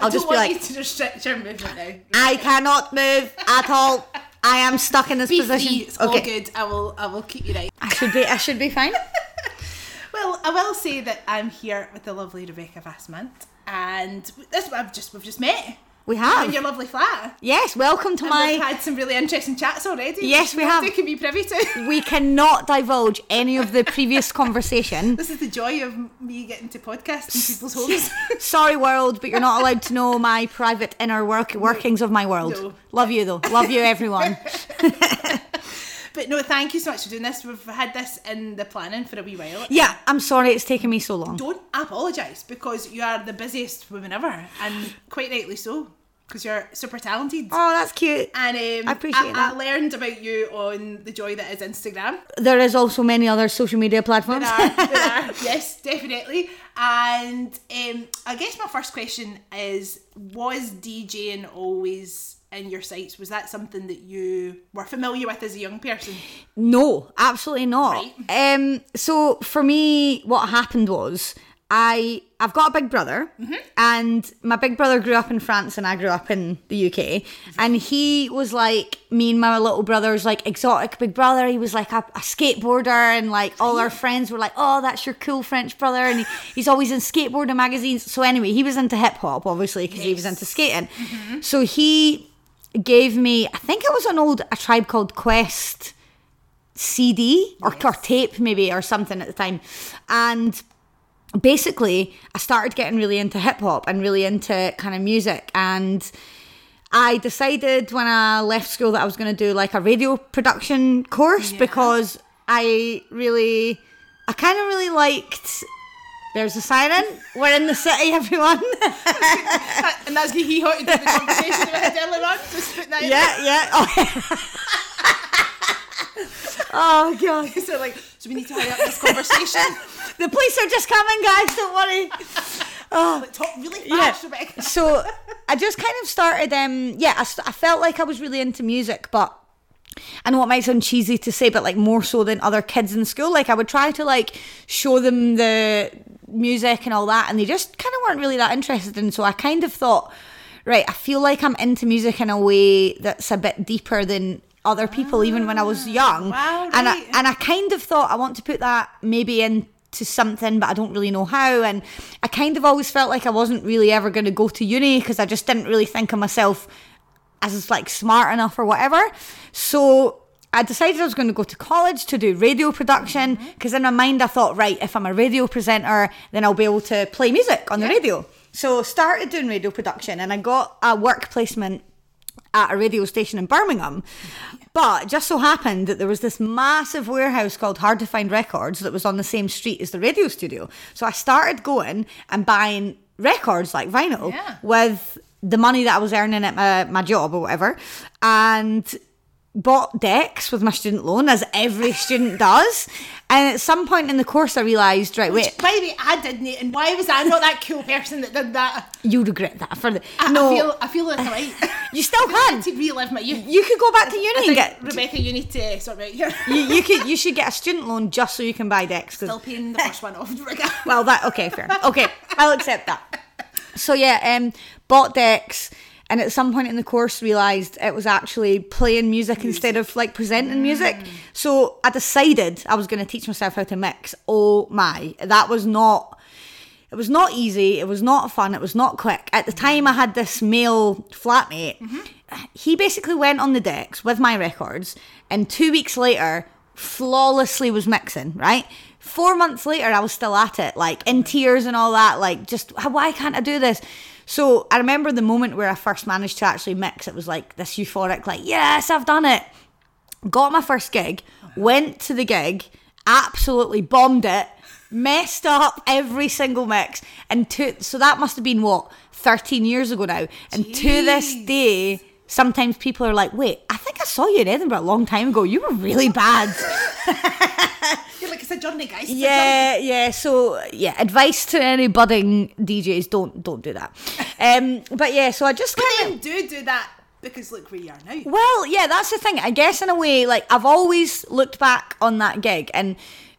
I'll just be like, you to restrict your movement now. I cannot move at all. I am stuck in this Be position. free, it's all good. I will, I will keep you right. I should be. I should be fine. Well, I will say that I'm here with the lovely Rebecca Vasmant, and this I've just we've just met. We in have. your lovely flat. Yes. Welcome to And we've had some really interesting chats already. Yes, we have. They can be privy to. We cannot divulge any of the previous conversation. This is the joy of me getting to podcast in people's homes. Sorry, world, but you're not allowed to know my private inner work workings of my world. No. Love you though. Love you, everyone. But no, thank you so much for doing this. We've had this in the planning for a wee while. Yeah, I'm sorry it's taken me so long. Don't apologise because you are the busiest woman ever, and quite rightly so, because you're super talented. Oh, that's cute. And um, I appreciate I, that. I learned about you on the joy that is Instagram. There is also many other social media platforms. There are, there are. yes, definitely. And um, I guess my first question is: Was DJing always in your sights? Was that something that you were familiar with as a young person? No, absolutely not. Right. Um, so for me, what happened was I I've got a big brother, Mm-hmm. and my big brother grew up in France, and I grew up in the UK, and he was like me and my little brother's like exotic big brother. He was like a, a skateboarder, and like all our friends were like, "Oh, that's your cool French brother," and he, he's always in skateboarding magazines. So anyway, he was into hip hop, obviously, because he was into skating. So he gave me, I think it was an old a tribe called Quest CD or, or tape maybe or something at the time. And basically I started getting really into hip hop and really into kind of music. And I decided when I left school that I was going to do like a radio production course because I really I kind of really liked there's a siren. We're in the city, everyone. and that's the he hotted the conversation we had earlier on. Just put that in yeah, yeah. Oh. oh god. So like, so we need to hurry up this conversation. The police are just coming, guys. Don't worry. like, talk really fast, Rebecca. So I just kind of started. Um, yeah, I, st- I felt like I was really into music, but I know it might sound cheesy to say, but like more so than other kids in school. Like I would try to like show them the music and all that, and they just kind of weren't really that interested. And so I kind of thought, right, I feel like I'm into music in a way that's a bit deeper than other people, even when I was ah, young. wow, And I and I kind of thought I want to put that maybe into something, but I don't really know how. And I kind of always felt like I wasn't really ever going to go to uni because I just didn't really think of myself as it's like smart enough or whatever. So I decided I was going to go to college to do radio production mm-hmm. because in my mind I thought, right, if I'm a radio presenter, then I'll be able to play music on the radio. So started doing radio production and I got a work placement at a radio station in Birmingham. But just so happened that there was this massive warehouse called Hard to Find Records that was on the same street as the radio studio. So I started going and buying records like vinyl Yeah. with the money that I was earning at my, my job or whatever. And bought decks with my student loan, as every student does. And at some point in the course, I realised, right, wait, By the way, I didn't, and why was I not that cool person that did that? you regret that for the I, no. I feel, I feel might. you still I can. need to relive my youth. You could go back to uni and get Rebecca, you need to sort out here. you, you could you should get a student loan just so you can buy decks. 'cause- Still paying the first one off. Well, that okay, fair. Okay, I'll accept that. So yeah, um, bought decks, and at some point in the course realised it was actually playing music instead of like presenting music. Mm. So I decided I was going to teach myself how to mix. Oh my, that was not. It was not easy. It was not fun. It was not quick. At the time, I had this male flatmate. Mm-hmm. He basically went on the decks with my records, and two weeks later, flawlessly was mixing. Right. Four months later, I was still at it, like in tears and all that. Like, just why can't I do this? So I remember the moment where I first managed to actually mix. It was like this euphoric, like, yes, I've done it got my first gig, went to the gig, absolutely bombed it, messed up every single mix, and to so that must have been what thirteen years ago now, and to this day sometimes people are like, wait, I think I saw you in Edinburgh a long time ago. You were really bad. You're like, it's a journey, guys. It's a yeah, yeah. So yeah, advice to any budding DJs: don't don't do that. Um, but yeah, so I just journey. kind of do do that because look where you are now. well, yeah, that's the thing. I guess in a way, like I've always looked back on that gig and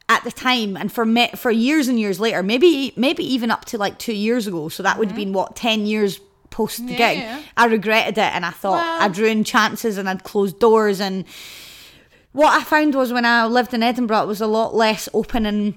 at the time and for me, for years and years later, maybe maybe even up to like two years ago. So that would have been what ten years post the Mm-hmm. Yeah, gig. yeah. I regretted it and I thought Well- I'd ruined chances and I'd closed doors. And what I found was when I lived in Edinburgh, it was a lot less open and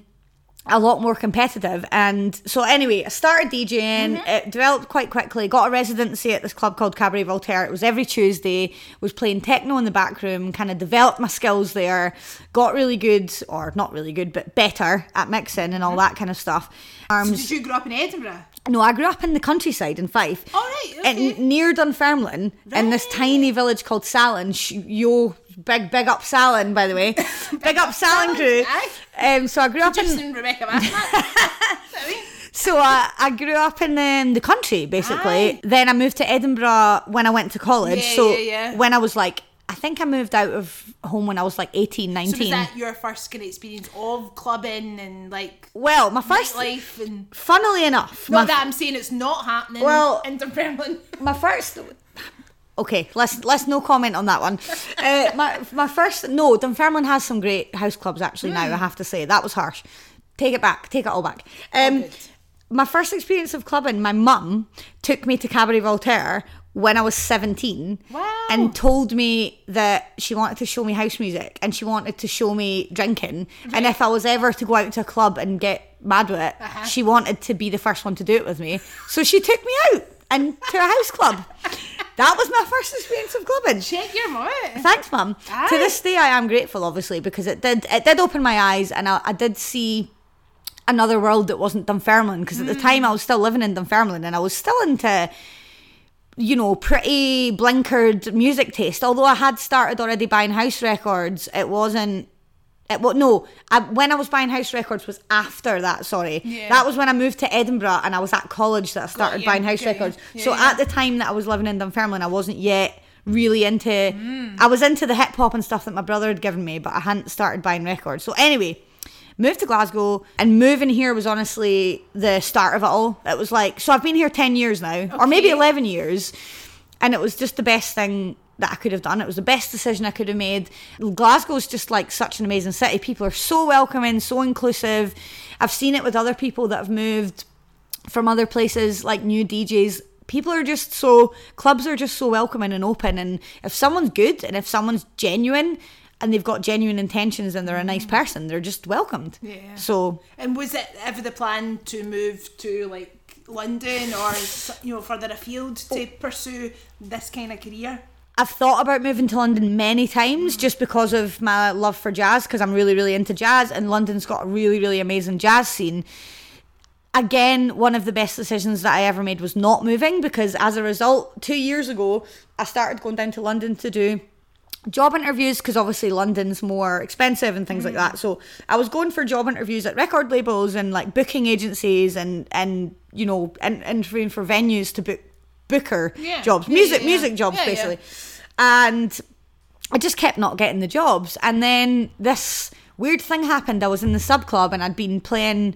a lot more competitive. And so, anyway, I started DJing. Mm-hmm. It developed quite quickly. Got a residency at this club called Cabaret Voltaire. It was every Tuesday. Was playing techno in the back room. Kind of developed my skills there. Got really good, or not really good, but better at mixing and all that kind of stuff. Um, Did you grow up in Edinburgh? No, I grew up in the countryside in Fife. All right, okay. And near Dunfermline, in this tiny village called Saline. Sh- Yo, big, big up Saline, by the way. big up Saline crew. aye. Um, so I grew up in. Rebecca. So uh, I grew up in um, the country, basically. Aye. Then I moved to Edinburgh when I went to college. Yeah, so yeah, yeah. when I was like, I think I moved out of home when I was like 18, 19. so was that your first kind of experience of clubbing and like well, my first, life and funnily enough, not that I'm saying it's not happening Well- in Dunfermline. my first. Okay, let's let's no comment on that one. Uh, my my first no, Dunfermline has some great house clubs actually. Now I have to say that was harsh. Take it back. Take it all back. Um, my first experience of clubbing, my mum took me to Cabaret Voltaire when I was 17 Wow. and told me that she wanted to show me house music and she wanted to show me drinking. And if I was ever to go out to a club and get mad with it, Uh-huh. she wanted to be the first one to do it with me. So she took me out and to a house club. that was my first experience of clubbing. Check your mouth. Thanks, mum. To this day, I am grateful, obviously, because it did it did open my eyes, and I, I did see another world that wasn't Dunfermline. Because at the time, I was still living in Dunfermline, and I was still into, you know, pretty blinkered music taste. Although I had started already buying house records, it wasn't. It, well, no, I, when I was buying house records was after that. Sorry, Yeah. that was when I moved to Edinburgh and I was at college that I started buying house records. Yeah, so yeah. at the time that I was living in Dunfermline, I wasn't yet really into. Mm. I was into the hip hop and stuff that my brother had given me, but I hadn't started buying records. So anyway, moved to Glasgow, and moving here was honestly the start of it all. It was like so I've been here ten years now, or maybe eleven years, and it was just the best thing that I could have done. It was the best decision I could have made. Glasgow's just like such an amazing city. People are so welcoming, so inclusive. I've seen it with other people that have moved from other places, like new DJs. People are just so clubs are just so welcoming and open. And if someone's good and if someone's genuine and they've got genuine intentions and they're a nice mm. person, they're just welcomed. Yeah. So And was it ever the plan to move to like London or you know further afield to oh. pursue this kind of career? I've thought about moving to London many times mm. just because of my love for jazz, because I'm really, really into jazz, and London's got a really, really amazing jazz scene. Again, one of the best decisions that I ever made was not moving because as a result, two years ago, I started going down to London to do job interviews because obviously London's more expensive and things like that. So I was going for job interviews at record labels and like booking agencies and and you know and interviewing for venues to book booker Yeah. jobs, Yeah, music yeah, music jobs basically. And I just kept not getting the jobs. And then this weird thing happened. I was in the sub club and I'd been playing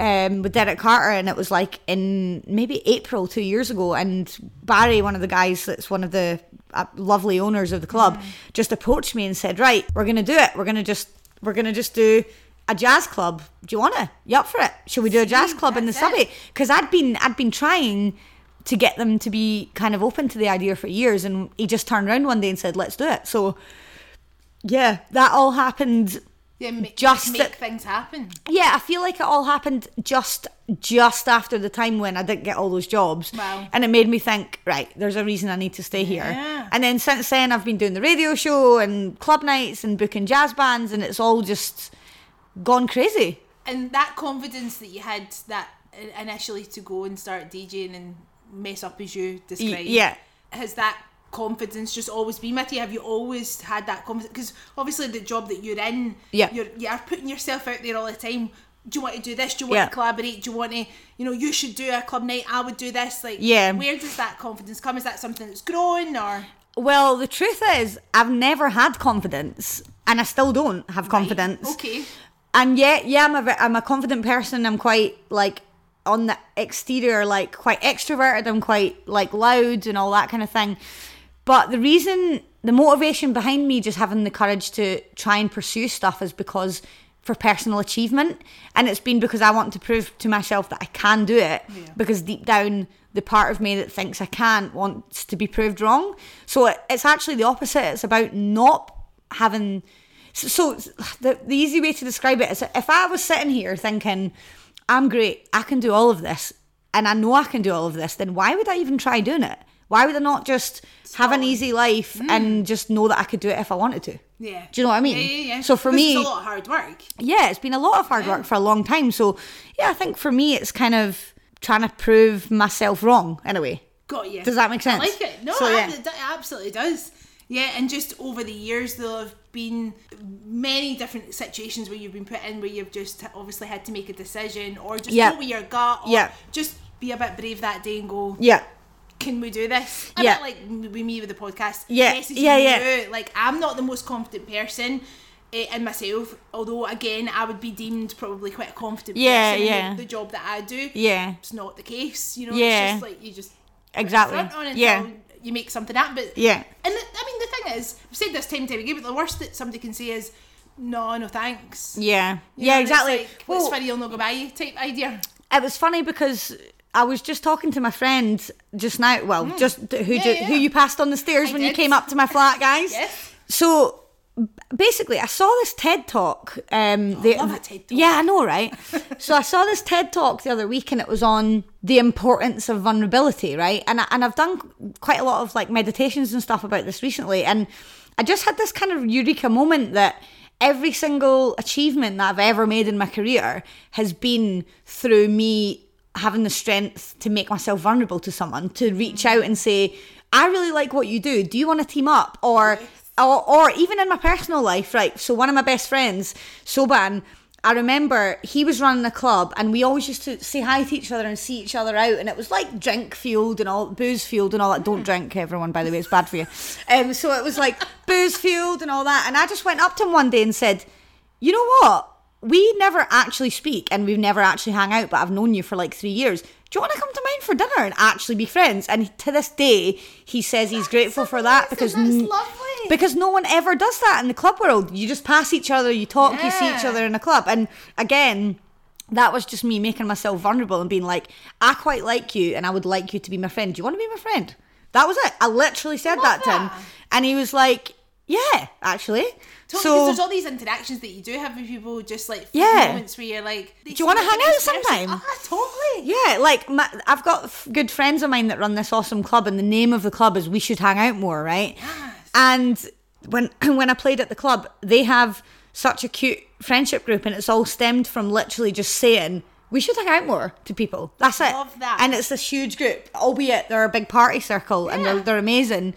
um, with Derrick Carter, and it was like in maybe April two years ago. And Barry, one of the guys that's one of the uh, lovely owners of the club, Mm. just approached me and said, "Right, we're gonna do it. We're gonna just we're gonna just do." A jazz club. Do you want to? You up for it? Should we do a jazz club in the subway? Because I'd been I'd been trying to get them to be kind of open to the idea for years, and he just turned around one day and said, "Let's do it." So, yeah, that all happened. Yeah, ma- Just make that- things happen. Yeah, I feel like it all happened just just after the time when I didn't get all those jobs, Wow. and it made me think, right, there's a reason I need to stay here. Yeah. And then since then, I've been doing the radio show and club nights and booking jazz bands, and it's all just gone crazy. And that confidence that you had that uh, initially to go and start DJing and mess up as you described. yeah. Has that confidence just always been with you? Have you always had that confidence? Because obviously the job that you're in, Yeah. you're you are putting yourself out there all the time. Do you want to do this? Do you want Yeah. to collaborate? Do you want to, you know, you should do a club night. I would do this. Like, Yeah. Where does that confidence come? Is that something that's grown or? Well, the truth is, I've never had confidence, and I still don't have confidence. Okay. And yet, yeah, I'm a I'm a confident person. I'm quite like on the exterior, like quite extroverted. I'm quite like loud and all that kind of thing. But the reason, the motivation behind me just having the courage to try and pursue stuff is because for personal achievement, and it's been because I want to prove to myself that I can do it. Because deep down, the part of me that thinks I can't wants to be proved wrong. So it- it's actually the opposite. It's about not having. So, so the, the easy way to describe it is if I was sitting here thinking, I'm great, I can do all of this, and I know I can do all of this, then why would I even try doing it? Why would I not just have an easy life mm. and just know that I could do it if I wanted to? Yeah. Do you know what I mean? Yeah, yeah, yeah. So for me, it's a lot of hard work. yeah, it's been a lot of hard work for a long time. So yeah, I think for me, it's kind of trying to prove myself wrong in a way. Got you. Does that make sense? I like it. No, So, yeah. it absolutely does. Yeah, and just over the years, there'll have been many different situations where you've been put in where you've just obviously had to make a decision or just Yeah. go with your gut or Yeah. just be a bit brave that day and go, Yeah, can we do this? A Yeah. bit like with me with the podcast. Yeah, messaging yeah, yeah. you, Like I'm not the most confident person eh, in myself, although again I would be deemed probably quite a confident Yeah, person in yeah. the, the job that I do. yeah, It's not the case, you know. Yeah. It's just like you just Exactly. front on until Yeah. You make something up, but yeah. and the, I mean the thing is, I've said this time and time again, but the worst that somebody can say is, "No, no, thanks." Yeah, You yeah, it's exactly. Like, well, What's funny, you'll not go by you type idea. it was funny because I was just talking to my friend just now. Well, just who. Yeah, ju- yeah. who you passed on the stairs I when you came up to my flat, guys. Yes. So basically, I saw this TED talk. Um, the, Oh, love a TED talk. Yeah, I know, right? so I saw this TED talk the other week, and it was on the importance of vulnerability, right? And I, and I've done quite a lot of like meditations and stuff about this recently, and I just had this kind of eureka moment that every single achievement that I've ever made in my career has been through me having the strength to make myself vulnerable to someone, to reach out and say, I really like what you do. Do you want to team up? Or or, or even in my personal life, right? So one of my best friends, Soban, I remember he was running a club and we always used to say hi to each other and see each other out and it was like drink fueled and all booze fueled and all that. Don't drink everyone by the way, it's bad for you. Um so it was like booze fueled and all that. And I just went up to him one day and said, You know what? We never actually speak and we've never actually hung out, but I've known you for like three years. Do you want to come to mine for dinner and actually be friends? And to this day, he says he's grateful for that because that's n- lovely. because no one ever does that in the club world. You just pass each other, you talk, you see each other in a club. And again, that was just me making myself vulnerable and being like, I quite like you and I would like you to be my friend. Do you want to be my friend? That was it. I literally said that, to him. And he was like, Yeah, actually. Totally, so because there's all these interactions that you do have with people, just like Yeah. moments where you're like, Do you wanna hang out sometime? Ah, totally. Yeah, like my, I've got f- good friends of mine that run this awesome club, and the name of the club is We Should Hang Out More, right? Yes. And when when I played at the club, they have such a cute friendship group, and it's all stemmed from literally just saying we should hang out more to people. That's it. Love that. And it's this huge group, albeit they're a big party circle and they're they're amazing,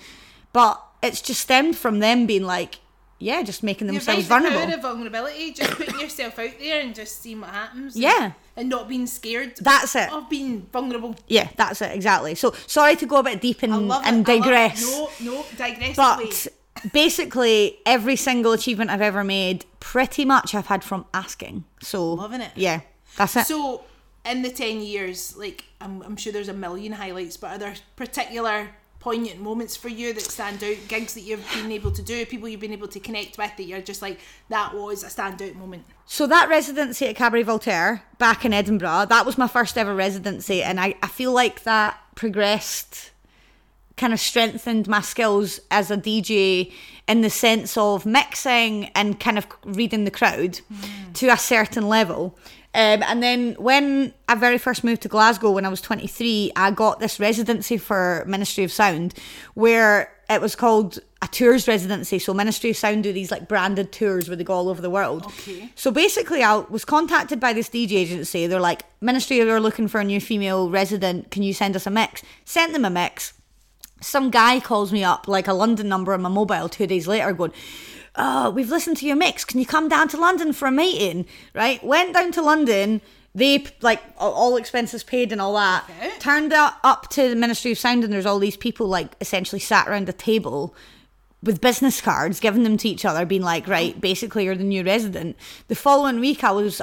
but it's just stemmed from them being like, yeah, just making themselves right, the vulnerable. power of vulnerability, just putting yourself out there and just seeing what happens. Yeah. And not being scared. That's it. Of being vulnerable. Yeah, that's it exactly. So sorry to go a bit deep and, and it. I love it. digress. No, no, digress. but away. basically every single achievement I've ever made, pretty much I've had from asking. So Loving it. Yeah, that's it. So, in the 10 years, like, I'm, I'm sure there's a million highlights, but are there particular poignant moments for you that stand out? Gigs that you've been able to do, people you've been able to connect with that you're just like, that was a standout moment? So that residency at Cabaret Voltaire back in Edinburgh, that was my first ever residency, and I, I feel like that progressed, kind of strengthened my skills as a DJ in the sense of mixing and kind of reading the crowd mm. to a certain level. Um, and then when I very first moved to Glasgow when I was 23, I got this residency for Ministry of Sound where it was called a tours residency. So Ministry of Sound do these like branded tours where they go all over the world. Okay. So basically, I was contacted by this DJ agency. They're like, Ministry we're looking for a new female resident. Can you send us a mix? Sent them a mix. Some guy calls me up, like a London number on my mobile, two days later, going, Oh, we've listened to your mix. Can you come down to London for a meeting? Right? Went down to London, They like all- expenses paid and all that. Okay. Turned up to the Ministry of Sound, and there's all these people like essentially sat around a table with business cards, giving them to each other, being like, right, basically you're the new resident. The following week, I was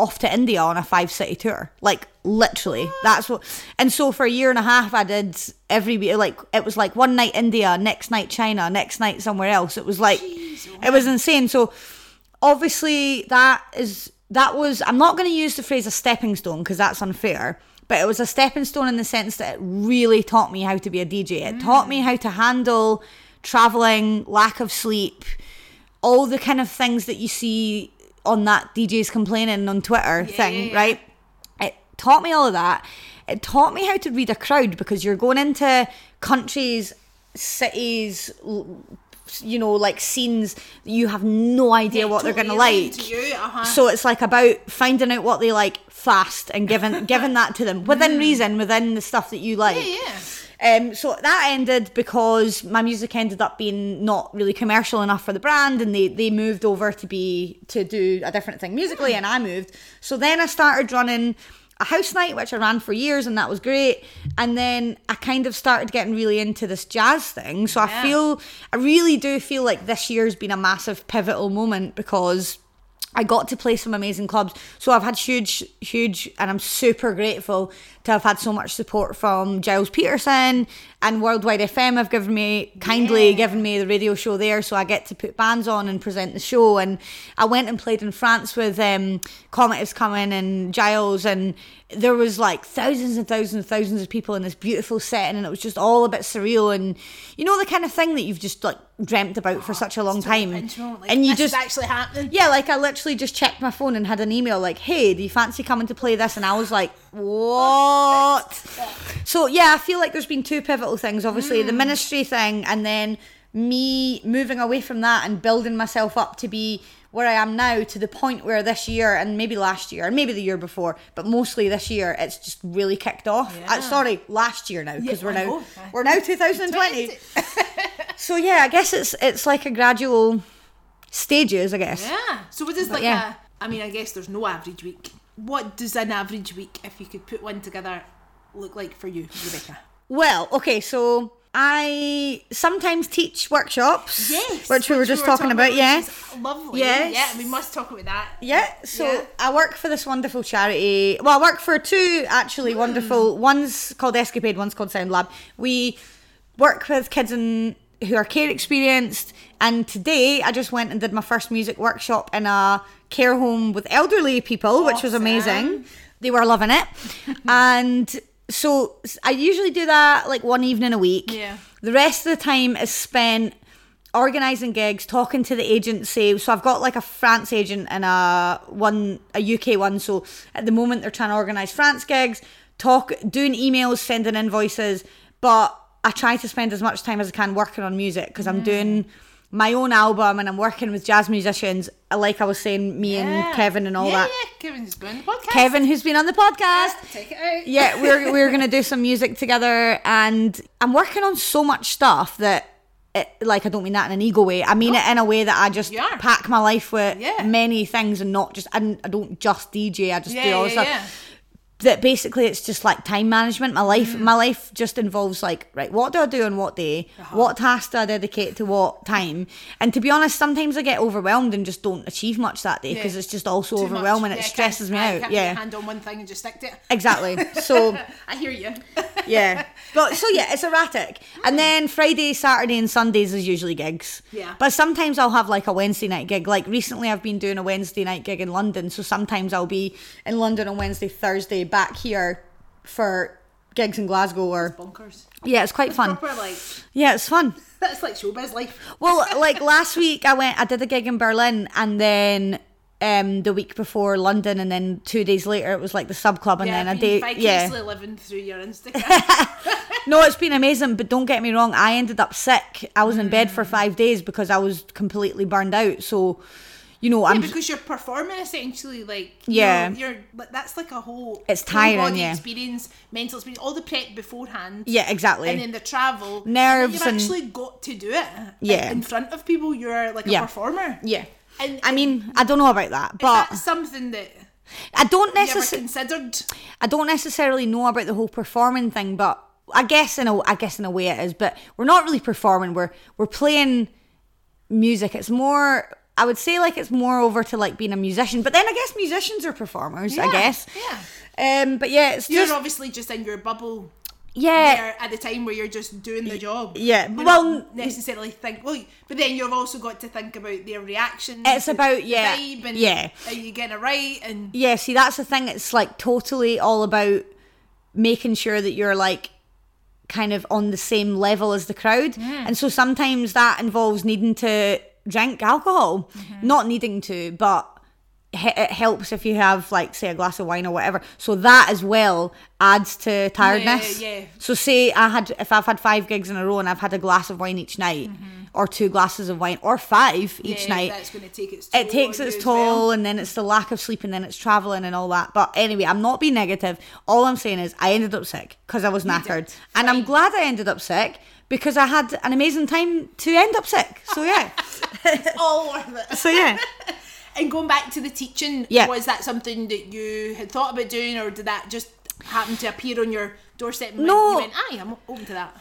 off to India on a five city tour. Like literally, that's what. And so for a year and a half, I did every. Like it was like one night India, next night China, next night somewhere else. It was like it was insane. So obviously that is that was. I'm not going to use the phrase a stepping stone because that's unfair. But it was a stepping stone in the sense that it really taught me how to be a DJ. It taught me mm. how to handle traveling, lack of sleep, all the kind of things that you see on that DJ's complaining on Twitter thing, yeah, yeah. right? It taught me all of that. It taught me how to read a crowd because you're going into countries, cities, you know, like scenes you have no idea what they're going to like. uh-huh. So it's like about finding out what they like fast and giving giving that to them within reason, within the stuff that you like. Mm. yeah. Um, so that ended because my music ended up being not really commercial enough for the brand, and they they moved over to be to do a different thing musically, and I moved. So then I started running a house night, which I ran for years, and that was great. And then I kind of started getting really into this jazz thing. So I feel I really do feel like this year's been a massive pivotal moment because. I got to play some amazing clubs. So I've had huge, huge, and I'm super grateful to have had so much support from Gilles Peterson and Worldwide FM have given me, kindly Yeah. given me the radio show there. So I get to put bands on and present the show. And I went and played in France with um, Comet is Coming and Gilles. And there was like thousands and thousands and thousands of people in this beautiful setting. And it was just all a bit surreal. And you know, the kind of thing that you've just like dreamt about for such a long time. Like, and you just actually happened yeah, like I literally just checked my phone and had an email like, "Hey, do you fancy coming to play this?" And I was like, "What?" So yeah, I feel like there's been two pivotal things. Obviously, Mm. the ministry thing, and then me moving away from that and building myself up to be where I am now to the point where this year and maybe last year and maybe the year before, but mostly this year, it's just really kicked off. Uh, sorry, last year now because Yeah, we're now we're now 2020. so yeah, I guess it's it's like a gradual stages, I guess. Yeah. So what does like yeah. a? I mean, I guess there's no average week. What does an average week, if you could put one together, look like for you, Rebecca? Well, okay, so I sometimes teach workshops, Yes. which we were just talking about. which Yeah, Lovely. Yes. Yeah, we must talk about that. yeah. So Yeah. I work for this wonderful charity. Well, I work for two actually mm. wonderful. One's called Escapade. One's called Sound Lab. We work with kids and who are care experienced. And today I just went and did my first music workshop in a care home with elderly people, which was amazing. They were loving it. and so I usually do that like one evening a week. Yeah. The rest of the time is spent organizing gigs, talking to the agency. So I've got like a France agent and a one a UK one. So at the moment they're trying to organize France gigs, talk doing emails, sending invoices, but I try to spend as much time as I can working on music because I'm doing my own album and I'm working with jazz musicians. Like I was saying, me Yeah. and Kevin and all yeah, that. Yeah, Kevin's doing the podcast. Kevin, who's been on the podcast. Take it out. Yeah, we're we're gonna do some music together, and I'm working on so much stuff that. It, like I don't mean that in an ego way. I mean it in a way that I just pack my life with Yeah. many things and not just. I, I don't just DJ. I just Yeah, do all yeah, this stuff yeah. That basically it's just like time management. My life, Mm. my life just involves like, right, what do I do on what day? Uh-huh. What task do I dedicate to what time? And to be honest, sometimes I get overwhelmed and just don't achieve much that day because Yeah. it's just all so Too overwhelming. It stresses me out. can't Yeah, hand on one thing and just stick to it. exactly. So I hear you. yeah, but so yeah, it's erratic. And then Friday, Saturday, and Sundays is usually gigs. Yeah. But sometimes I'll have like a Wednesday night gig. Like recently, I've been doing a Wednesday night gig in London. So sometimes I'll be in London on Wednesday, Thursday, back here for gigs in Glasgow or Bonkers. yeah, it's quite fun. Proper like Yeah, it's fun. that's like showbiz life. Well, like last week I went, I did a gig in Berlin, and then um the week before London, and then two days later it was like the sub club, and Yeah, then a day, yeah. living through your Instagram. No, it's been amazing, but don't get me wrong. I ended up sick. I was in bed Mm. for five days because I was completely burned out. So, you know, yeah, I'm because you're performing essentially like you Yeah. know, you're like that's like a whole It's tiring, yeah. experience, mental experience, all the prep beforehand. yeah, exactly. And then the travel, Nerves You've and- actually got to do it. Yeah. in front of people. You're like a Yeah. performer. yeah, And I mean, I don't know about that, but that something that I don't necessarily. considered? I don't necessarily know about the whole performing thing, but I guess in a I guess in a way it is. But we're not really performing. We're we're playing music. It's more. I would say like it's more over to like being a musician. But then I guess musicians are performers. I guess. yeah. Um. But yeah, it's You're just obviously just in your bubble yeah. there at the time where you're just doing the job. yeah, You well, necessarily think well, but then you've also got to think about their reactions. It's about- yeah, vibe and yeah. Are you getting it right? And Yeah, see, that's the thing. It's like totally all about making sure that you're like kind of on the same level as the crowd. And so sometimes that involves needing to drink alcohol. Mm-hmm. Not needing to, but it helps if you have like say a glass of wine or whatever. So that as well adds to tiredness. yeah. So say I had if I've had 5 gigs in a row and I've had a glass of wine each night mm-hmm. or two glasses of wine or 5 each yeah, night that's going to take its toll it takes its toll well. and then it's the lack of sleep and then it's traveling and all that but anyway i'm not being negative all i'm saying is i ended up sick because i was knackered and i'm glad i ended up sick because i had an amazing time to end up sick so yeah it's all worth it. so yeah And going back to the teaching, Yeah. was that something that you had thought about doing, or did that just happen to appear on your doorstep? And No. you went, "Aye, I'm open to that."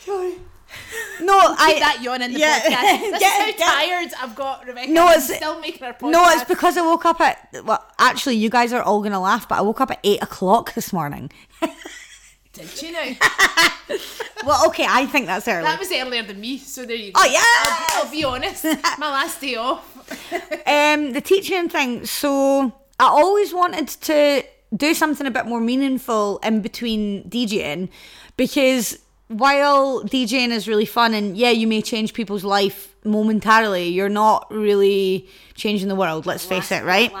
sorry no i Keep that yawn in the yeah. podcast. This Get- how get- tired I've got, Rebecca. No, I'm it's- still making our podcast. no, it's because I woke up at well. Actually, you guys are all gonna laugh, but I woke up at eight o'clock this morning. Did you know Well, okay, I think that's early. that was earlier than me? So there you go. Oh, yeah! I'll, I'll be honest. My last day off. um, the teaching thing. So I always wanted to do something a bit more meaningful in between DJing because while DJing is really fun and yeah, you may change people's life momentarily, you're not really changing the world. Let's face it, right?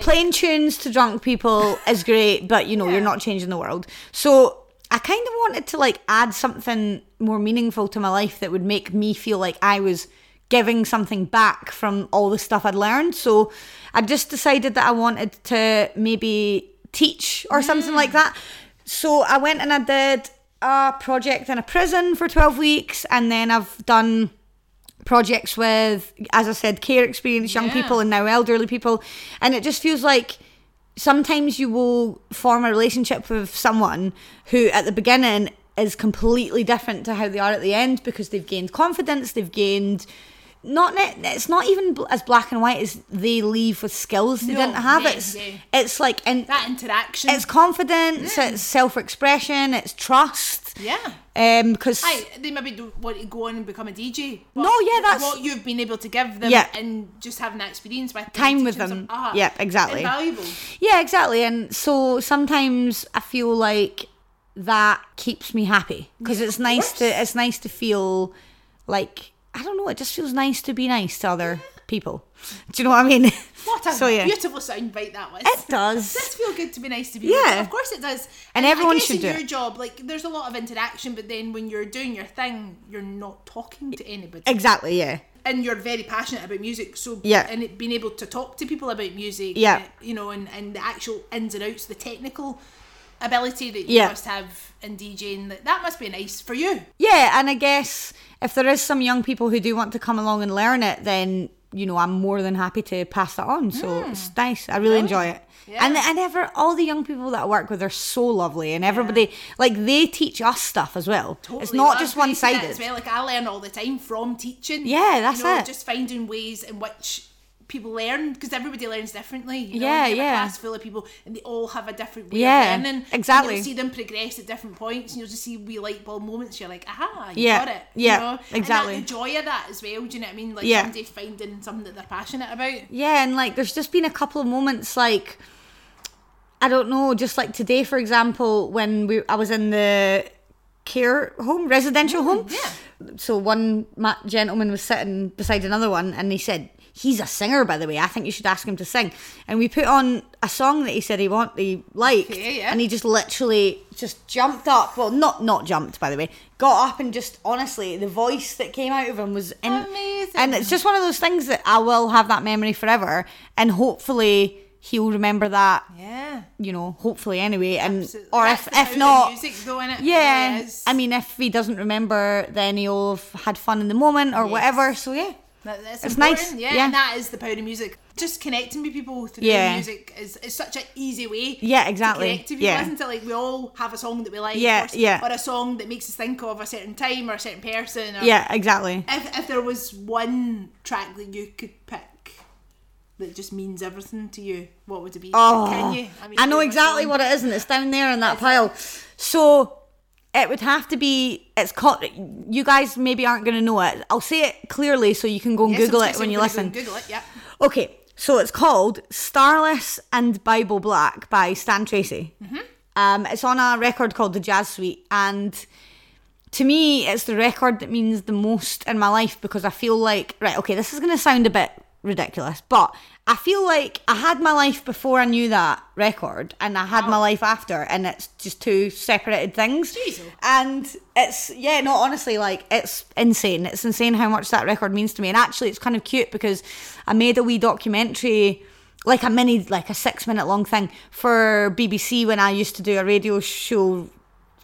Playing tunes to drunk people is great, but you know, Yeah. you're not changing the world. So I kind of wanted to like add something more meaningful to my life that would make me feel like I was giving something back from all the stuff I'd learned. So I just decided that I wanted to maybe teach or something like mm. that. So I went and I did a project in a prison for 12 weeks and then I've done projects with, as I said, care experienced young Yeah. people and now elderly people. And it just feels like sometimes you will form a relationship with someone who at the beginning is completely different to how they are at the end because they've gained confidence, they've gained not it's not even as black and white as they leave with skills they No, didn't have yeah, it's yeah. it's like and That interaction. it's confidence it's self-expression it's trust yeah. um because they maybe don't want to go on and become a DJ. No, yeah, that's- what you've been able to give them, Yeah. and just having that experience with Time with them. ah, Yeah, exactly. invaluable. Yeah, exactly. And so sometimes I feel like that keeps me happy because it's nice to it's nice to feel like I don't know. It just feels nice to be nice to other people. Do you know what I mean? What a so yeah, beautiful soundbite that was. it does. does feel good to be nice to be Yeah. Of course it does. And I everyone should in do your it. job, like there's a lot of interaction, but then when you're doing your thing, you're not talking to anybody. Exactly. Yeah. and you're very passionate about music, so Yeah. and it, being able to talk to people about music, Yeah. you know, and, and the actual ins and outs, the technical ability that you Yeah. must have in DJing, that that must be nice for you. Yeah, and I guess if there is some young people who do want to come along and learn it, then you know I'm more than happy to pass that on. So hmm. it's nice. I really enjoy it. Yeah. And and ever all the young people that I work with are so lovely, and everybody like they teach us stuff as well. Totally. it's not just one gonna say that sided. As well, like I learn all the time from teaching. Yeah, that's you know, it. Just finding ways in which people learn because everybody learns differently. You know? Yeah, You yeah. A class full of people and they all have a different way Yeah, of learning. and exactly. you'll see them progress at different points, and you'll just see wee light bulb moments. You're like, aha, you Yeah, got it. yeah, you know? exactly. And that, the joy of that as well. Do you know what I mean? Like Yeah. somebody finding something that they're passionate about. Yeah, and like there's just been a couple of moments like I don't know, just like today for example, when we I was in the care home, residential oh, home. yeah. So one ma- gentleman was sitting beside another one and he said, He's a singer, by the way. I think you should ask him to sing. And we put on a song that he said he want he liked, Okay, yeah. and he just literally just jumped up. Well, not not jumped, by the way. Got up and just honestly, the voice that came out of him was in, Amazing. and it's just one of those things that I will have that memory forever, and hopefully he'll remember that. Yeah. You know, hopefully anyway, and Absolutely. or That's if if not, music though. It yeah. I mean, if he doesn't remember, then he'll have had fun in the moment or whatever. So yeah, That, that's It's important, nice, Yeah, yeah. and that is the power of music. Just connecting with people through Yeah. music is, is such an easy way. Yeah, exactly. To connect to people, Yeah. isn't it? Like we all have a song that we like, Yeah, or, yeah. or a song that makes us think of a certain time or a certain person. Yeah, exactly. If if there was one track that you could pick that just means everything to you, what would it be? Oh, Can you? I, mean, know exactly what it is, and it's down there in that pile. So it would have to be. It's called. You guys maybe aren't going to know it. I'll say it clearly so you can go and Yes, Google it when you we're gonna go listen. Google it, yeah. Okay, so it's called Starless and Bible Black by Stan Tracey. Mm-hmm. Um, it's on a record called The Jazz Suite, and to me, it's the record that means the most in my life because I feel like, right, okay, this is going to sound a bit ridiculous, but I feel like I had my life before I knew that record, and I had my oh. life after, and it's just two separated things. Jeez. And it's yeah, no, honestly, like it's insane. It's insane how much that record means to me. And actually, it's kind of cute because I made a wee documentary, like a mini, like a six minute long thing for BBC when I used to do a radio show,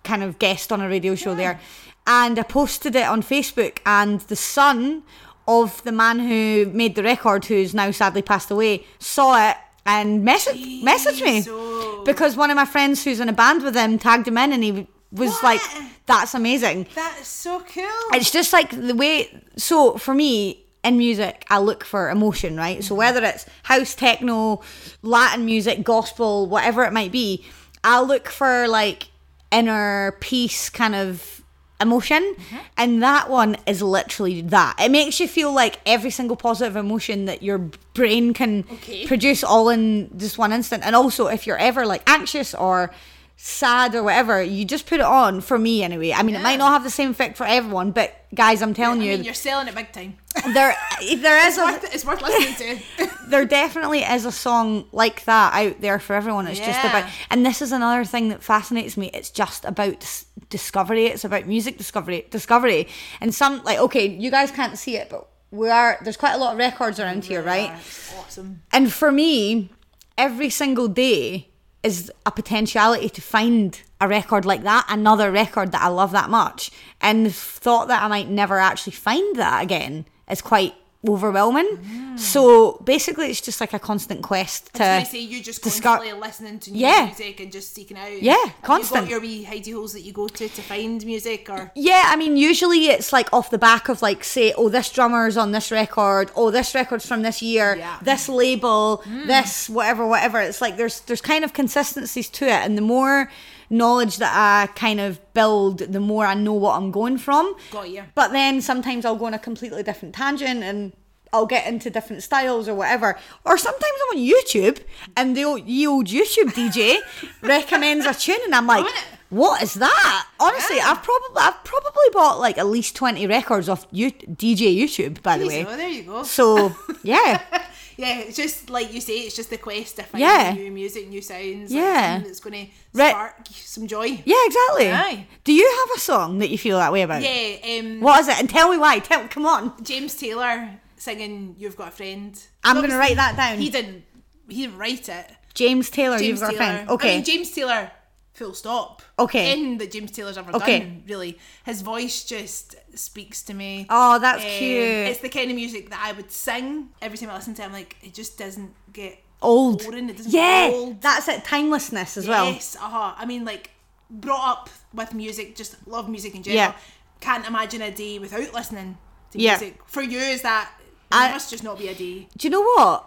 kind of guest on a radio show there, and I posted it on Facebook. And the son of the man who made the record, who's now sadly passed away, saw it. And message messaged me Jeez, oh. because one of my friends who's in a band with him tagged him in and he was What? like, "That's amazing." That is so cool. It's just like the way. So for me, in music, I look for emotion, right? So mm-hmm. whether it's house, techno, Latin music, gospel, whatever it might be, I look for like inner peace, kind of emotion mm-hmm. and that one is literally that. It makes you feel like every single positive emotion that your brain can Okay. produce all in just one instant. And also if you're ever like anxious or sad or whatever you just put it on for me anyway i mean it might not have the same effect for everyone but guys i'm I telling mean, you you're selling it big time. there there is It's a, worth, it's worth listening to. there definitely is a song like that out there for everyone. It's just about, and this is another thing that fascinates me. It's just about dis- discovery. It's about music discovery, discovery, and some like okay, you guys can't see it, but we are. There's quite a lot of records around here, right? Awesome. And for me, every single day is a potentiality to find a record like that, another record that I love that much. And the thought that I might never actually find that again is quite overwhelming. Mm. So basically, it's just like a constant quest to. I say you just constantly listening to new Yeah. music and just seeking out. Yeah, Have constant. You got your wee hidey holes that you go to to find music, or Yeah, I mean, usually it's like off the back of like, say, oh, this drummer's on this record, oh, this record's from this year, Yeah. this label, mm. this whatever, whatever. It's like there's there's kind of consistencies to it, and the more knowledge that I kind of build, the more I know what I'm going from. Got you. But then sometimes I'll go on a completely different tangent and. I'll get into different styles or whatever. Or sometimes I'm on YouTube and the old, ye old YouTube DJ recommends a tune and I'm like, what is that? Honestly, Yeah. I've probably I've probably bought like at least twenty records off you, DJ YouTube. By the way, oh, there you go. so yeah, yeah, it's just like you say, it's just the quest to find Yeah. new music, new sounds. Yeah. like, that's going to Right. spark some joy. yeah, exactly. Aye. Do you have a song that you feel that way about? Yeah, um, What is it? And tell me why. Tell come on. James Taylor singing "You've Got a Friend." I'm gonna write that down. He didn't. He didn't write it. James Taylor, James you've got Taylor. a friend. Okay. I mean, James Taylor. Full stop. Okay. In that James Taylor's ever Okay. done, really. His voice just speaks to me. Oh, that's Um, cute. It's the kind of music that I would sing every time I listen to him. Like it just doesn't get Old. boring. It doesn't yeah, get old. that's it. Timelessness as well. Yes, uh-huh. I mean, like brought up with music, just love music in general. Yeah. Can't imagine a day without listening to Yeah. music. For you, is that I- there must just not be a day. Do you know what?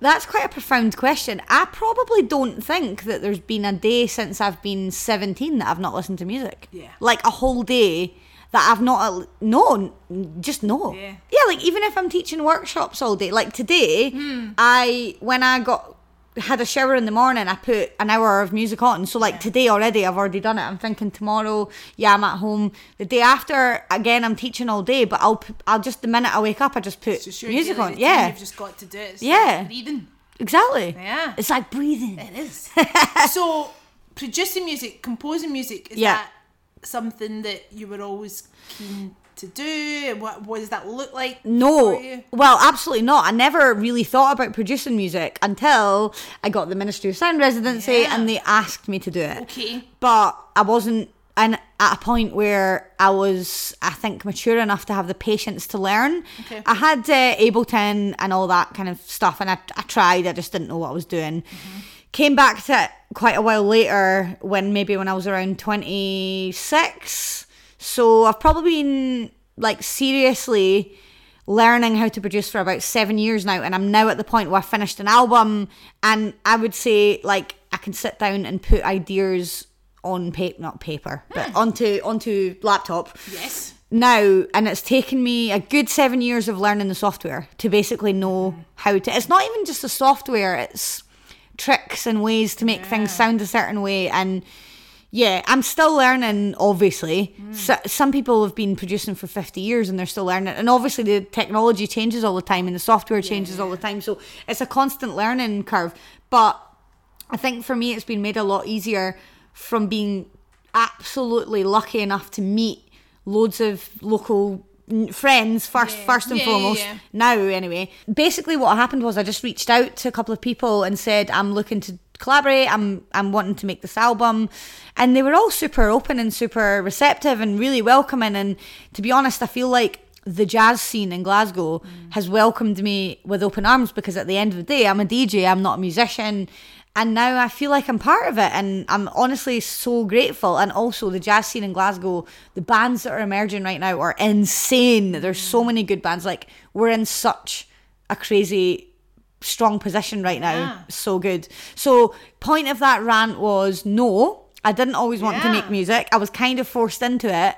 That's quite a profound question. I probably don't think that there's been a day since I've been 17 that I've not listened to music. Yeah. Like a whole day that I've not, no, just no. Yeah. Yeah, like even if I'm teaching workshops all day, like today, Hmm. I, when I got, had a shower in the morning, I put an hour of music on. So like today already, I've already done it. I'm thinking tomorrow, yeah, I'm at home. The day after, again, I'm teaching all day, but I'll, I'll just, the minute I wake up, I just put music on. Yeah. You've just got to do it. It's Yeah. like breathing. Exactly. Yeah. It's like breathing. It is. so, producing music, composing music, is Yeah. that something that you were always keen to do? What, what does that look like No. Well, absolutely not. I never really thought about producing music until I got the Ministry of Sound residency Yeah. and they asked me to do it. Okay. But I wasn't and at a point where I was, I think, mature enough to have the patience to learn. Okay. I had uh, Ableton and all that kind of stuff, and I, I tried. I just didn't know what I was doing. Came back to it quite a while later, when maybe when I was around twenty six. So I've probably been like seriously learning how to produce for about seven years now and i'm now at the point where i finished an album and i would say like i can sit down and put ideas on paper not paper but hmm. onto onto laptop. Yes. now and it's taken me a good seven years of learning the software to basically know hmm. how to it's not even just the software it's tricks and ways to make things sound a certain way and yeah i'm still learning obviously so, some people have been producing for 50 years and they're still learning and obviously the technology changes all the time and the software changes all the time so it's a constant learning curve but I think for me, it's been made a lot easier from being absolutely lucky enough to meet loads of local friends first, first and Yeah, yeah, foremost. yeah. Now, anyway, basically, what happened was I just reached out to a couple of people and said, "I'm looking to collaborate. I'm I'm wanting to make this album," and they were all super open and super receptive and really welcoming. And to be honest, I feel like the jazz scene in Glasgow mm. has welcomed me with open arms because at the end of the day, I'm a DJ. I'm not a musician. And now I feel like I'm part of it, and I'm honestly so grateful. And also, the jazz scene in Glasgow, the bands that are emerging right now are insane. There's so mm. many good bands. Like, we're in such a crazy strong position right now. Yeah. So good. So point of that rant was no, I didn't always want to make music. I was kind of forced into it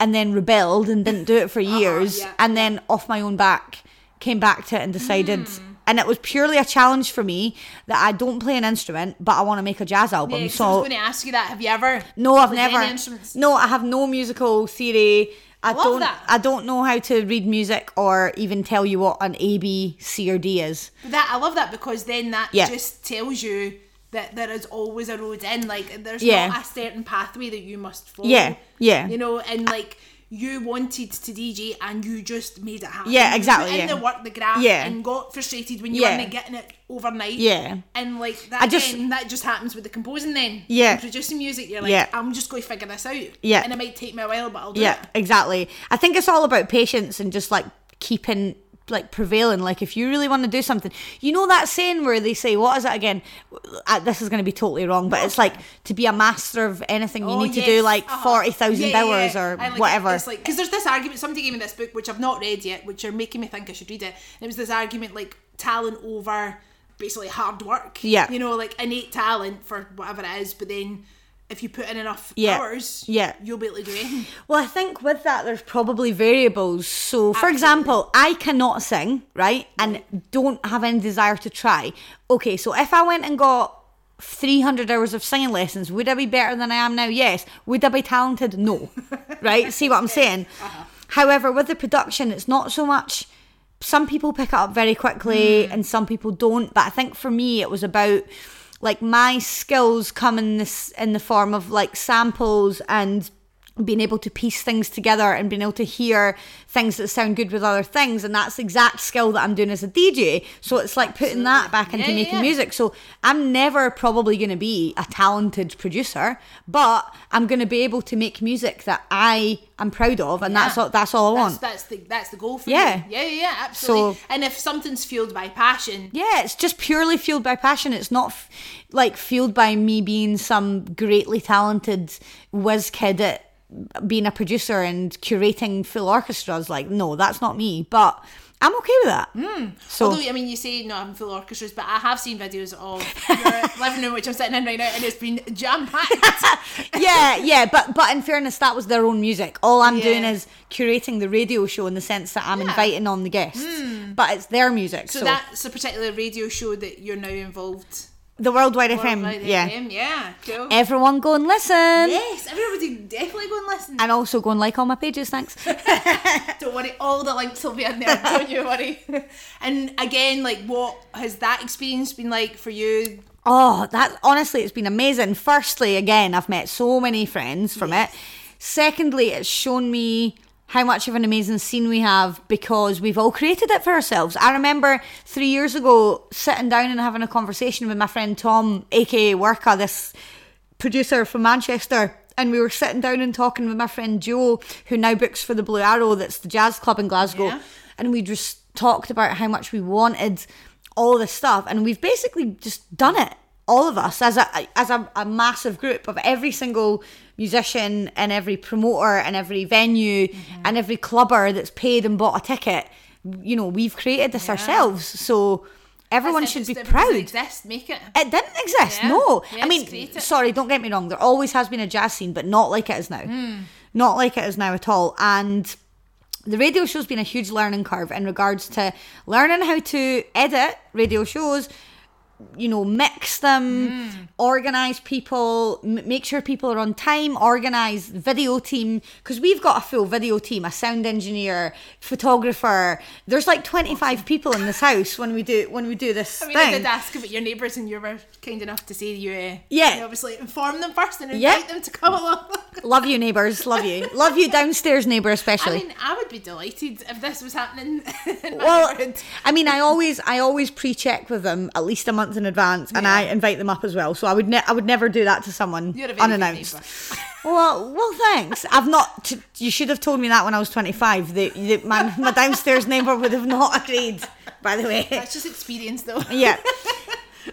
and then rebelled and didn't do it for years yeah. and then off my own back came back to it and decided Hmm. and it was purely a challenge for me that I don't play an instrument but I want to make a jazz album. Yeah, 'cause I so was going to ask you that. Have you ever? no, I've never. instruments? No, I have no musical theory. I love don't. that. I don't know how to read music or even tell you what an A, B, C, or D is. That I love that because then that Yeah. just tells you that there is always a road in. Like there's Yeah. not a certain pathway that you must follow. Yeah, yeah. You know, and like you wanted to DJ and you just made it happen. Yeah, You exactly, Put in yeah. the work, the graft, Yeah. and got frustrated when you Yeah. weren't getting it overnight. Yeah. And like that I just- again, that just happens with the composing then. Yeah. And producing music, you're like, Yeah. I'm just going to figure this out. Yeah. And it might take me a while, but I'll do Yeah, it. exactly. I think it's all about patience and just like keeping like prevailing. Like if you really want to do something, you know that saying where they say, "What is it again?" Uh, This is going to be totally wrong, but it's like to be a master of anything, you Oh, need to do like Uh-huh. forty thousand Yeah, hours yeah. or like whatever. It's like because there's this argument. Somebody gave me this book which I've not read yet, which are making me think I should read it. And it was this argument like talent over basically hard work. Yeah. you know, like innate talent for whatever it is, but then. If you put in enough Yeah. hours, Yeah. you'll be able to do anything. Well, I think with that, there's probably variables. So, for example, I cannot sing, right? And don't have any desire to try. Okay, so if I went and got 300 hours of singing lessons, would I be better than I am now? Yes. Would I be talented? No. right? See what I'm saying? Uh-huh. However, with the production, it's not so much. Some people pick it up very quickly mm. and some people don't. But I think for me, it was about like my skills come in this in the form of like samples and being able to piece things together and being able to hear things that sound good with other things and that's the exact skill that I'm doing as a DJ so it's like putting that back into Yeah, making yeah. music so I'm never probably going to be a talented producer but I'm going to be able to make music that I am proud of and that's Yeah. all that's all I want that's the that's the goal for Yeah. Yeah, yeah, yeah, absolutely. So- and if something's fueled by passion, Yeah, it's just purely fueled by passion. It's not f- like fueled by me being some greatly talented whiz kid at being a producer and curating full orchestras. Like, no, that's not me. But I'm okay with that. Hmm. So Although I mean, you say not having full orchestras, but I have seen videos of your living room, which I'm sitting in right now, and it's been jam packed. yeah, yeah, but but in fairness, that was their own music. All I'm doing is curating the radio show in the sense that I'm Yeah. Inviting on the guests, hmm. but it's their music. So, So, that's a particular radio show that you're now involved. The Worldwide FM, Worldwide yeah. FM, yeah, cool. Everyone go and listen, yes, everybody definitely go and listen. and also go and like all my pages. Thanks. Don't worry, all the links will be in there. Don't you worry. And again, like, what has that experience been like for you? Oh, that honestly, it's been amazing. Firstly, again, I've met so many friends from it. Secondly, it's shown me how much of an amazing scene we have because we've all created it for ourselves. I remember three years ago sitting down and having a conversation with my friend Tom, aka Werkha, this producer from Manchester. and we were sitting down and talking with my friend Joe, who now books for the Blue Arrow, that's the jazz club in Glasgow, Yeah. and we just talked about how much we wanted all this stuff, and we've basically just done it. All of us as a as a, a massive group of every single musician and every promoter and every venue Mm-hmm. and every clubber that's paid and bought a ticket. You know, we've created this ourselves, so everyone should be proud. Exist, make it. It didn't exist, Yeah. no. Yes, I mean, sorry, don't get me wrong. There always has been a jazz scene, but not like it is now. Hmm. Not like it is now at all. And the radio show's been a huge learning curve in regards to learning how to edit radio shows, you know, mix them, Hmm. organize people, m- make sure people are on time, organize video team because we've got a full video team, a sound engineer, photographer. There's like 25 people in this house when we do when we do this I mean, thing. I did ask about your neighbours, and you were kind enough to say you, uh, Yeah. you obviously inform them first and invite Yeah. them to come along. Love you, neighbours. Love you. Love you, downstairs neighbour, especially. I mean, I would be delighted if this was happening well. I mean, I always, I always pre-check with them at least a month in advance, and I invite them up as well. So I would, ne- I would never do that to someone You're a very good unannounced. Well, well, thanks. I've not. T- you should have told me that when I was twenty-five. That, that my, my downstairs neighbour would have not agreed. By the way, That's just experience, though. yeah.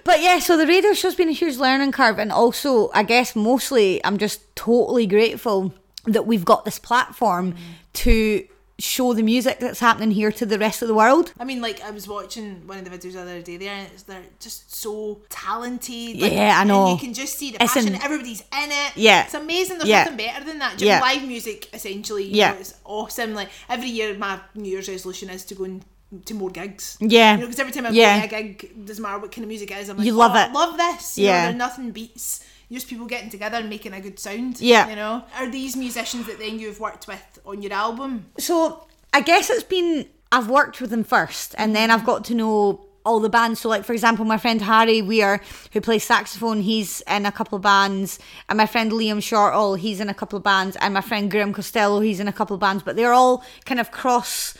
But yeah, so the radio show's been a huge learning curve, and also, I guess, mostly, I'm just totally grateful that we've got this platform mm. to show the music that's happening here to the rest of the world. I mean, like I was watching one of the videos the other day there, and it's, they're just so talented. Yeah, I and know. you can just see the It's passion. in- Everybody's in it. Yeah. it's amazing. There's Yeah. nothing better than that. You Yeah. live music, essentially. Yeah. know, it's awesome. Like every year, my New Year's resolution is to go and to more gigs. Yeah. you know, because every time I Yeah. a gig, doesn't matter what kind of music it is, I'm like, You love "Oh, it." I love this. You Yeah. know, nothing beats. Just people getting together and making a good sound. Yeah. You know, are these musicians that then you've worked with on your album? So I guess it's been I've worked with them first, and then I've got to know all the bands. So, like for example, my friend Harry Weir, who plays saxophone, he's in a couple of bands, and my friend Liam Shortall, he's in a couple of bands, and my friend Graham Costello, he's in a couple of bands. But they're all kind of cross.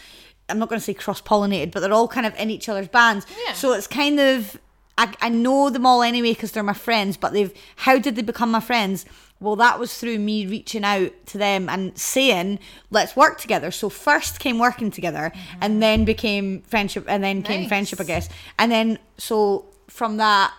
I'm not going to say cross pollinated, but they're all kind of in each other's bands. Yeah. So it's kind of I, I know them all anyway because they're my friends. But they've how did they become my friends? Well, that was through me reaching out to them and saying, "Let's work together." So first came working together, and then became friendship, and then came friendship, I guess. And then so from that,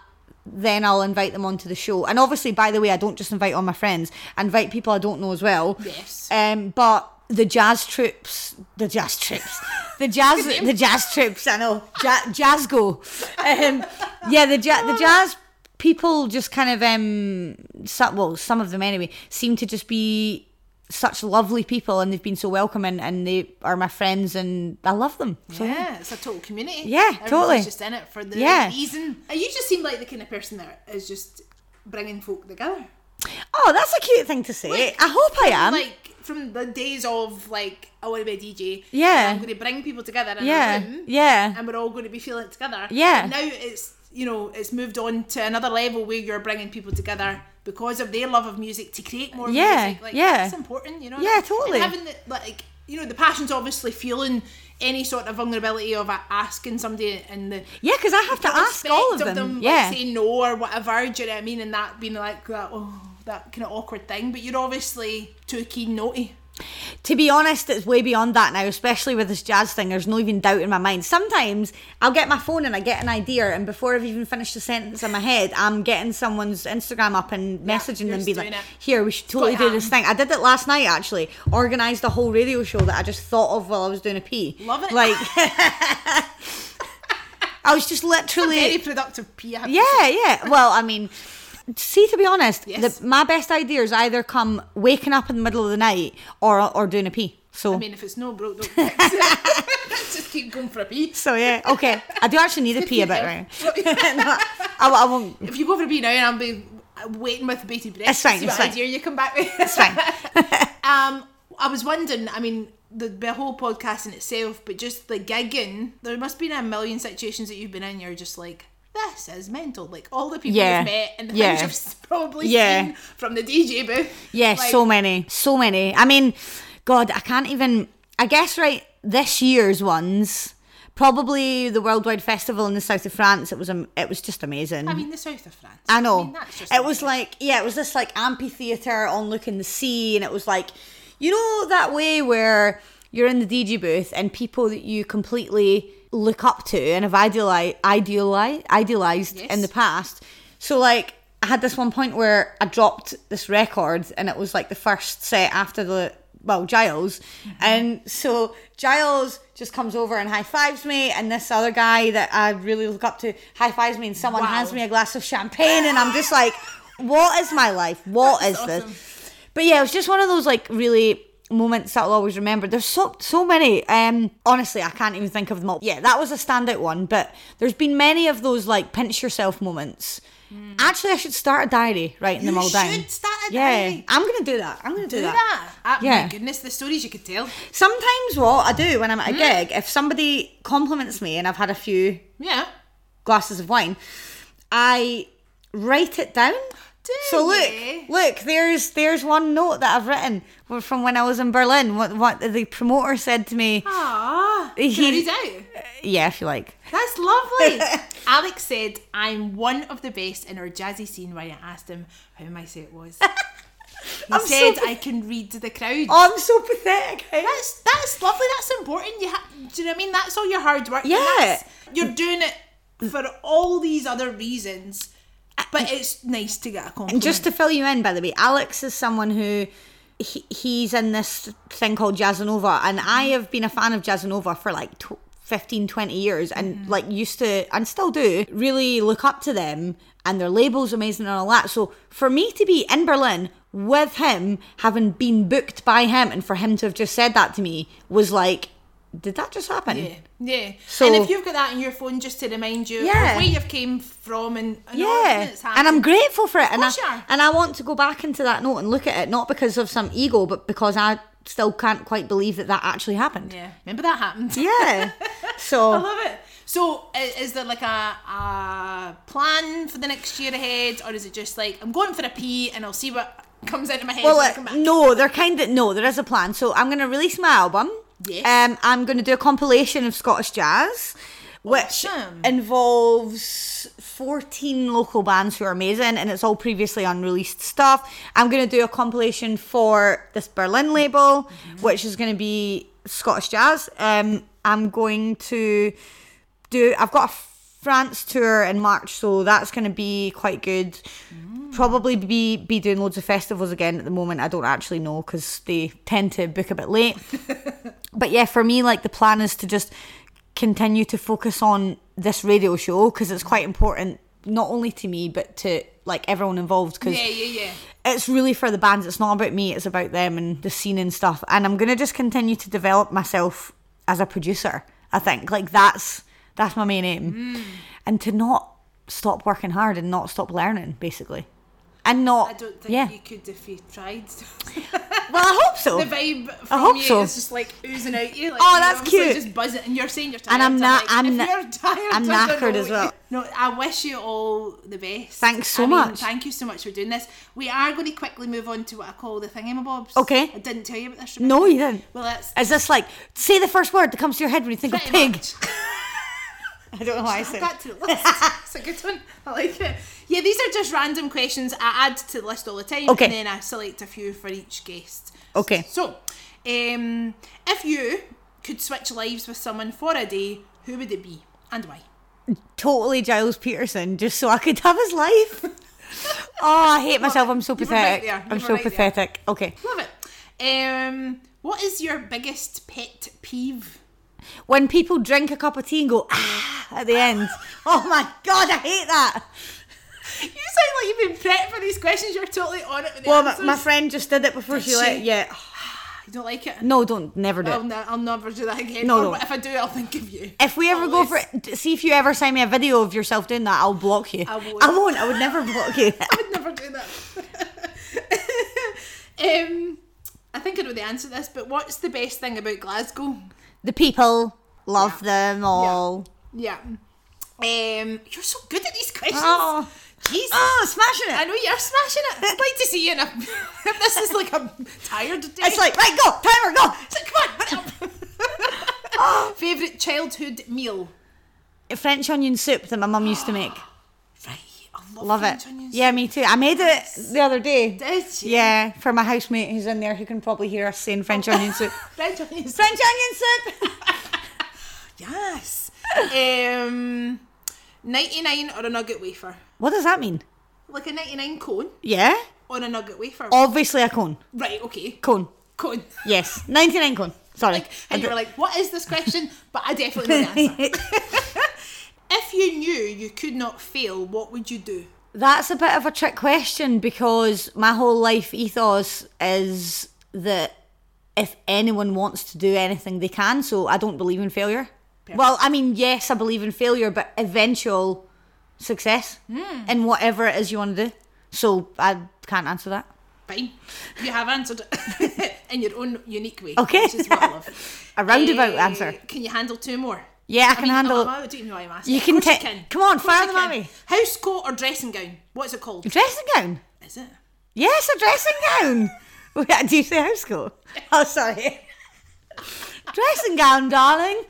then I'll invite them onto the show. And obviously, by the way, I don't just invite all my friends; I invite people I don't know as well. Yes. Um, but the jazz troops, the jazz troops, the jazz, the jazz troops. I know, ja- jazz go. Um, yeah, the ja- the jazz people just kind of um, well, some of them anyway, seem to just be such lovely people, and they've been so welcoming, and they are my friends, and I love them. So yeah, it's a total community. Yeah, Everybody's totally. just in it for the Yeah. reason. And you just seem like the kind of person that is just bringing folk together. Oh, that's a cute thing to say. I hope I am. Like from the days of like I want to be a DJ. Yeah. and I'm going to bring people together in Yeah, a room. yeah. and we're all going to be feeling it together. Yeah. And now it's you know it's moved on to another level where you're bringing people together because of their love of music to create more Yeah, music. Like yeah. that's important, you know. Yeah, And totally. having the, like you know the passion's obviously feeling any sort of vulnerability of asking somebody in the yeah, because I have to ask all of them. like, yeah, saying no or whatever. Do you know what I mean? And that being like that, oh, that kind of awkward thing. But you're obviously too keen naughty. to be honest, it's way beyond that now, especially with this jazz thing. There's no even doubt in my mind. Sometimes I'll get my phone and I get an idea, and before I've even finished the sentence in my head, I'm getting someone's Instagram up and messaging you're them, being like, it. "Here, we should totally do this thing." I did it last night actually. Organised a whole radio show that I just thought of while I was doing a pee. Love it. Like, I was just literally Very productive pee. I have to yeah, yeah. Well, I mean, see, to be honest, Yes. the, my best ideas either come waking up in the middle of the night or or doing a pee. So, I mean, if it's no broke, don't fix it. Just keep going for a pee. so yeah, okay. I do actually need a pee a bit right. right. I, I won't. if you go for a pee now, and I'll be waiting with bated breath. It's fine, to See it's what fine. idea you come back with. It's fine. Um, I was wondering. I mean, the, the whole podcast in itself, but just the gigging. There must be a million situations that you've been in. You're just like, this is mental. Like all the people Yeah. you've met and the Yeah. things you've probably Yeah. seen from the DJ booth. Yeah, Like, so many, so many. I mean, God, I can't even. I guess right this year's ones probably the Worldwide Festival in the south of France. It was am- it was just amazing. I mean, the south of France. I know. mean, that's just it was like yeah, it was this like amphitheater on looking the sea, and it was like you know that way where you're in the DJ booth and people that you completely look up to and have idealized idealized idealized Yes. in the past. So like I had this one point where I dropped this record and it was like the first set after the well Gilles, mm-hmm. and so Gilles just comes over and high fives me, and this other guy that I really look up to high fives me, and someone Wow. hands me a glass of champagne, and I'm just like, what is my life? What is That's this? awesome. But yeah, it was just one of those like really moments that I'll always remember. There's so so many. Um honestly, I can't even think of them all. Yeah, that was a standout one, but there's been many of those like pinch yourself moments. Actually, I should start a diary writing them Hmm. All down. should start a yeah, diary. I'm gonna do that. I'm gonna do, Do that. that. Ah, Yeah. My goodness, the stories you could tell. Sometimes what I do when I'm at a gig, if somebody compliments me and I've had a few Yeah. glasses of wine, I write it down. Do so look, you? look, there's there's one note that I've written from when I was in Berlin. What what the promoter said to me. Ah, He- read out? Yeah, if you like. That's lovely. Alex said, "I'm one of the best in our jazzy scene." When I asked him how my set was, he I'm so said, pa- "I can read the crowd." Oh, I'm so pathetic. eh? That's that's lovely. That's important. You ha- do you know what I mean? That's all your hard work. Yeah. you're doing it for all these other reasons, but it's nice to get a compliment. And just to fill you in, by the way, Alex is someone who he, he's in this thing called Jazzanova, and I mm-hmm. have been a fan of Jazzanova for like tw 15, 20 years, and mm-hmm. like used to and still do really look up to them, and their label's amazing and all that. So for me to be in Berlin with him, having been booked by him, and for him to have just said that to me was like, did that just happen? yeah, yeah. So- and if you've got that on your phone, just to remind you Yeah. of where you've came from and, and yeah and i'm grateful for it and I, course you are. and I want to go back into that note and look at it not because of some ego but because i still can't quite believe that that actually happened Yeah, remember that happened. yeah so I love it. So, is there like a, a plan for the next year ahead, or is it just like I'm going for a pee and I'll see what comes into my head well uh, come back? no they're kind of no there is a plan so i'm going to release my album Yes. um i'm going to do a compilation of scottish jazz which Awesome. involves 14 local bands who are amazing and it's all previously unreleased stuff. I'm going to do a compilation for this Berlin label, Mm-hmm. which is going to be Scottish Jazz. Um, I'm going to do, I've got a France tour in March, so that's going to be quite good. Mm. Probably be be doing loads of festivals again at the moment. I don't actually know because they tend to book a bit late. but yeah, for me, like the plan is to just continue to focus on this radio show because it's quite important, not only to me but to like everyone involved. Because Yeah, yeah, yeah. it's really for the bands. It's not about me. It's about them and the scene and stuff. And I'm gonna just continue to develop myself as a producer. I think like that's that's my main aim, Mm. and to not stop working hard and not stop learning, basically, and not I don't think yeah. you could if you tried. Well, I hope so. the vibe from hope you so. is just like oozing out you. Like, Oh, that's cute. Just buzzing, and you're saying you're tired. And I'm not. like, I'm not. na- you're tired, I'm knackered as well. No, I wish you all the best. Thanks so I mean, much. Thank you so much for doing this. We are going to quickly move on to what I call the thingamabobs. Okay. I didn't tell you about this. No, you didn't. Well, that's Is this like say the first word that comes to your head when you think of pig? I don't know why I Add said. that to the list. it's a good one. I like it. Yeah, these are just random questions I add to the list all the time, Okay. and then I select a few for each guest. Okay. So, um, if you could switch lives with someone for a day, who would it be and why? Totally Gilles Peterson, just so I could have his life. oh, I hate myself. I'm so right pathetic. there. I'm so right there. pathetic. Okay. Love it. Um, what is your biggest pet peeve? When people drink a cup of tea and go ah at the end. Oh my god, I hate that. You sound like you've been prepped for these questions. You're totally on it with the Well, my, my friend just did it before Did she let. she? Yeah. you don't like it? No, don't. Never do I'll, it. ne- I'll never do that again. No, Or no. If I do, I'll think of you. If we ever go for it, see if you ever send me a video of yourself doing that, I'll block you. I won't. I won't. I would never block you. I would never do that. um, I think I know the answer to this, but what's the best thing about Glasgow? The people love them all. Yeah. Um, you're so good at these questions. Oh. Jesus. Oh, smashing it. I know you're smashing it. I'd like to see you in a. this is like a tired day. It's like right, go timer, go. It's like, come on, up. Favourite childhood meal? French onion soup that my mum used to make. Love, Love it. Yeah, me too. I made it the other day. Did you? Yeah, for my housemate who's in there who can probably hear us saying French onion soup. French onion soup. French onion soup. Yes. um, 99 or a nugget wafer? what does that mean? Like a 99 cone Yeah, on a nugget wafer? obviously a cone. Right, okay. Cone. Cone. Yes, ninety nine cone. Sorry. And you were like, what is this question? But I definitely know the answer. If you knew you could not fail, what would you do? That's a bit of a trick question because my whole life ethos is that if anyone wants to do anything, they can. So I don't believe in failure. Well, I mean, yes, I believe in failure, but eventual success in whatever it is you want to do. So I can't answer that. Fine. You have answered it in your own unique way. Okay. Which is what I love. A roundabout Eh, answer. Can you handle two more? Yeah, I can mean, handle- oh, I don't even know why I'm asking. You can take- come on, fire them at me. House coat or dressing gown? What's it called? Dressing gown. Is it? Yes, a dressing gown. Wait, Do you say house coat? Oh, sorry. dressing gown, darling.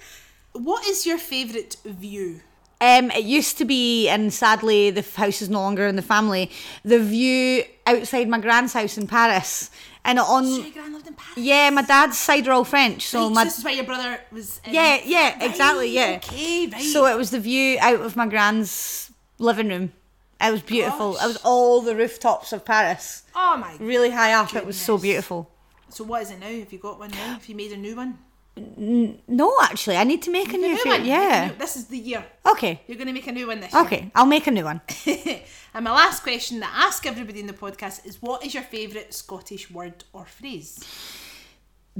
What is your favourite view? Um, it used to be, and sadly, the house is no longer in the family. The view outside my grand's house in Paris, and on Your gran lived in Paris. yeah, my dad's side are all French, so Right, my this is why your brother was. In, yeah, yeah, Right, exactly, yeah. Okay, right. So it was the view out of my grand's living room. It was beautiful. It was all the rooftops of Paris, oh my. really high up. It was so beautiful. So what is it now? Have you got one now? Have you made a new one? No, actually, I need to make a new New view. one. Yeah. This is the year. Okay. You're going to make a new one this year. Okay, I'll make a new one. and my last question that I ask everybody in the podcast is what is your favourite Scottish word or phrase?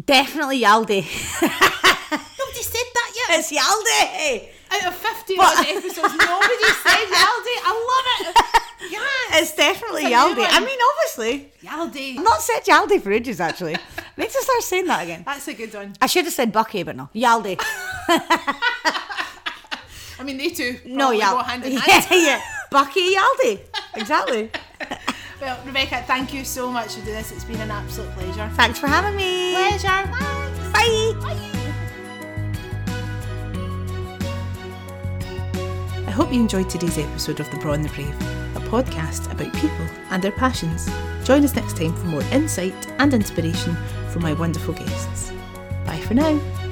Definitely Yaldi. Nobody said that yet. it's Yaldi. Out of 50 episodes, nobody said Yaldi. I love it. Yes. It's definitely It's Yaldi. I mean, obviously. Yaldi. I've not said Yaldi for ages, actually. I need to start saying that again. That's a good one. I should have said Bucky, but no. Yaldi. I mean, they two No, Yaldi. go hand in Yeah, hand. yeah. Bucky, Yaldi. Exactly. Well, Rebecca, thank you so much for doing this. It's been an absolute pleasure. Thanks for having me. Pleasure. Bye. Bye. I hope you enjoyed today's episode of The Braw and the Brave, podcast about people and their passions. Join us next time for more insight and inspiration from my wonderful guests. Bye for now.